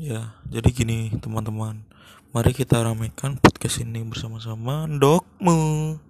Ya, jadi gini teman-teman, mari kita ramaikan podcast ini bersama-sama. Dokmu.